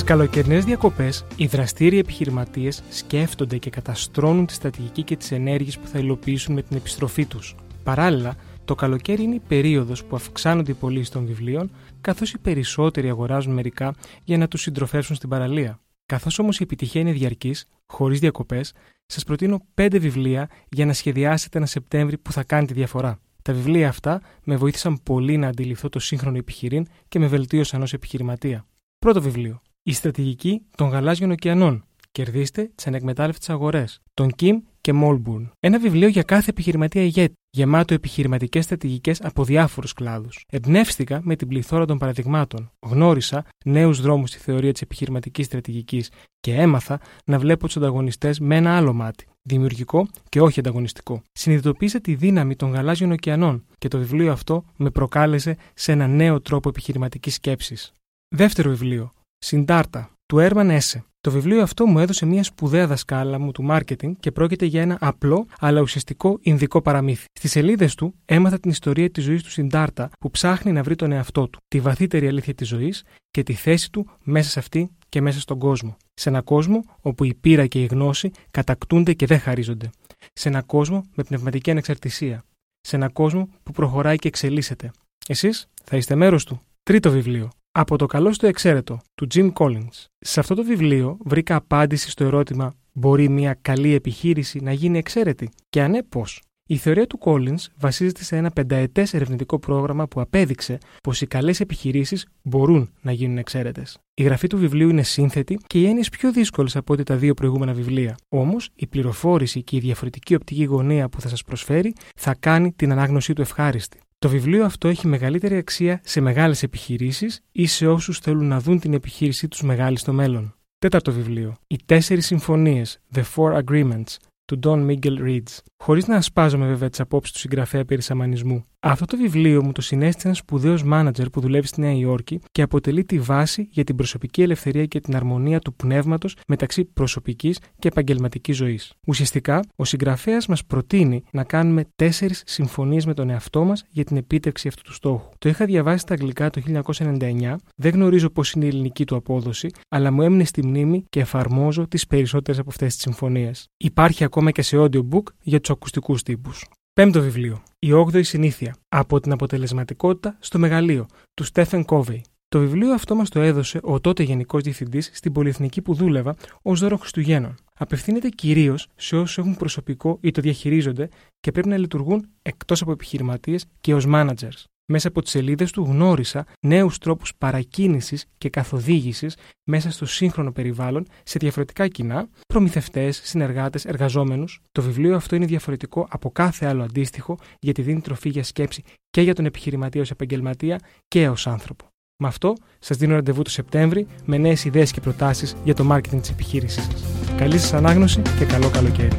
Στις καλοκαιρινές διακοπές, οι δραστήριοι επιχειρηματίες σκέφτονται και καταστρώνουν τη στρατηγική και τις ενέργειες που θα υλοποιήσουν με την επιστροφή τους. Παράλληλα, το καλοκαίρι είναι η περίοδος που αυξάνονται οι πωλήσει των βιβλίων, καθώς οι περισσότεροι αγοράζουν μερικά για να τους συντροφεύσουν στην παραλία. Καθώς όμως η επιτυχία είναι διαρκής, χωρίς διακοπές, σας προτείνω 5 βιβλία για να σχεδιάσετε ένα Σεπτέμβρη που θα κάνει τη διαφορά. Τα βιβλία αυτά με βοήθησαν πολύ να αντιληφθώ το σύγχρονο επιχειρήν και με βελτίωσαν ως επιχειρηματία. Πρώτο βιβλίο. Η στρατηγική των γαλάζιων ωκεανών. Κερδίστε τις ανεκμετάλλευτες αγορές. Τον Kim και Μόλμπουρν. Ένα βιβλίο για κάθε επιχειρηματία ηγέτη, γεμάτο επιχειρηματικές στρατηγικές από διάφορους κλάδους. Εμπνεύστηκα με την πληθώρα των παραδειγμάτων. Γνώρισα νέους δρόμους στη θεωρία της επιχειρηματικής στρατηγικής και έμαθα να βλέπω τους ανταγωνιστές με ένα άλλο μάτι. Δημιουργικό και όχι ανταγωνιστικό. Συνειδητοποίησα τη δύναμη των γαλάζιων ωκεανών και το βιβλίο αυτό με προκάλεσε σε ένα νέο τρόπο επιχειρηματικής σκέψης. Δεύτερο βιβλίο. Συντάρτα, του Έρμαν Έσε. Το βιβλίο αυτό μου έδωσε μια σπουδαία δασκάλα μου του marketing και πρόκειται για ένα απλό αλλά ουσιαστικό Ινδικό παραμύθι. Στις σελίδες του έμαθα την ιστορία της ζωής του Συντάρτα που ψάχνει να βρει τον εαυτό του, τη βαθύτερη αλήθεια της ζωής και τη θέση του μέσα σε αυτή και μέσα στον κόσμο. Σε ένα κόσμο όπου η πείρα και η γνώση κατακτούνται και δεν χαρίζονται. Σε ένα κόσμο με πνευματική ανεξαρτησία. Σε ένα κόσμο που προχωράει και εξελίσσεται. Εσείς θα είστε μέρος του. Τρίτο βιβλίο. Από το καλό στο εξαίρετο, του Jim Collins. Σε αυτό το βιβλίο βρήκα απάντηση στο ερώτημα «Μπορεί μια καλή επιχείρηση να γίνει εξαίρετη» και αν ναι πώς; Η θεωρία του Collins βασίζεται σε ένα πενταετές ερευνητικό πρόγραμμα που απέδειξε πως οι καλές επιχειρήσεις μπορούν να γίνουν εξαίρετες. Η γραφή του βιβλίου είναι σύνθετη και οι έννοιες πιο δύσκολες από ό,τι τα δύο προηγούμενα βιβλία. Όμως, η πληροφόρηση και η διαφορετική οπτική γωνία που θα σας προσφέρει θα κάνει την ανάγνωσή του ευχάριστη. Το βιβλίο αυτό έχει μεγαλύτερη αξία σε μεγάλες επιχειρήσεις ή σε όσους θέλουν να δουν την επιχείρησή τους μεγάλη στο μέλλον. Τέταρτο βιβλίο. Οι τέσσερις συμφωνίες, The Four Agreements, του Don Miguel Reeds. Χωρίς να ασπάζομαι βέβαια τις απόψεις του συγγραφέα περί σαμανισμού. Αυτό το βιβλίο μου το συνέστησε ένας σπουδαίος μάνατζερ που δουλεύει στη Νέα Υόρκη και αποτελεί τη βάση για την προσωπική ελευθερία και την αρμονία του πνεύματος μεταξύ προσωπικής και επαγγελματικής ζωής. Ουσιαστικά, ο συγγραφέας μας προτείνει να κάνουμε τέσσερις συμφωνίες με τον εαυτό μας για την επίτευξη αυτού του στόχου. Το είχα διαβάσει στα αγγλικά το 1999, δεν γνωρίζω πώς είναι η ελληνική του απόδοση, αλλά μου έμεινε στη μνήμη και εφαρμόζω τις περισσότερες από αυτές τις συμφωνίες. Υπάρχει ακόμα και σε audiobook για τους ακουστικούς τύπους. Πέμπτο βιβλίο. Η 8η συνήθεια. Από την αποτελεσματικότητα στο μεγαλείο, του Στέφεν Κόβεϊ. Το βιβλίο αυτό μας το έδωσε ο τότε Γενικός Διευθυντής στην πολυεθνική που δούλευα ως δώρο Χριστουγέννων. Απευθύνεται κυρίως σε όσους έχουν προσωπικό ή το διαχειρίζονται και πρέπει να λειτουργούν εκτός από επιχειρηματίες και ως managers. Μέσα από τις σελίδες του γνώρισα νέους τρόπους παρακίνησης και καθοδήγησης μέσα στο σύγχρονο περιβάλλον σε διαφορετικά κοινά, προμηθευτές, συνεργάτες, εργαζόμενους. Το βιβλίο αυτό είναι διαφορετικό από κάθε άλλο αντίστοιχο γιατί δίνει τροφή για σκέψη και για τον επιχειρηματία ως επαγγελματία και ως άνθρωπο. Με αυτό, σας δίνω ραντεβού το Σεπτέμβρη με νέες ιδέες και προτάσεις για το marketing της επιχείρησής σας. Καλή σας ανάγνωση και καλό καλοκαίρι.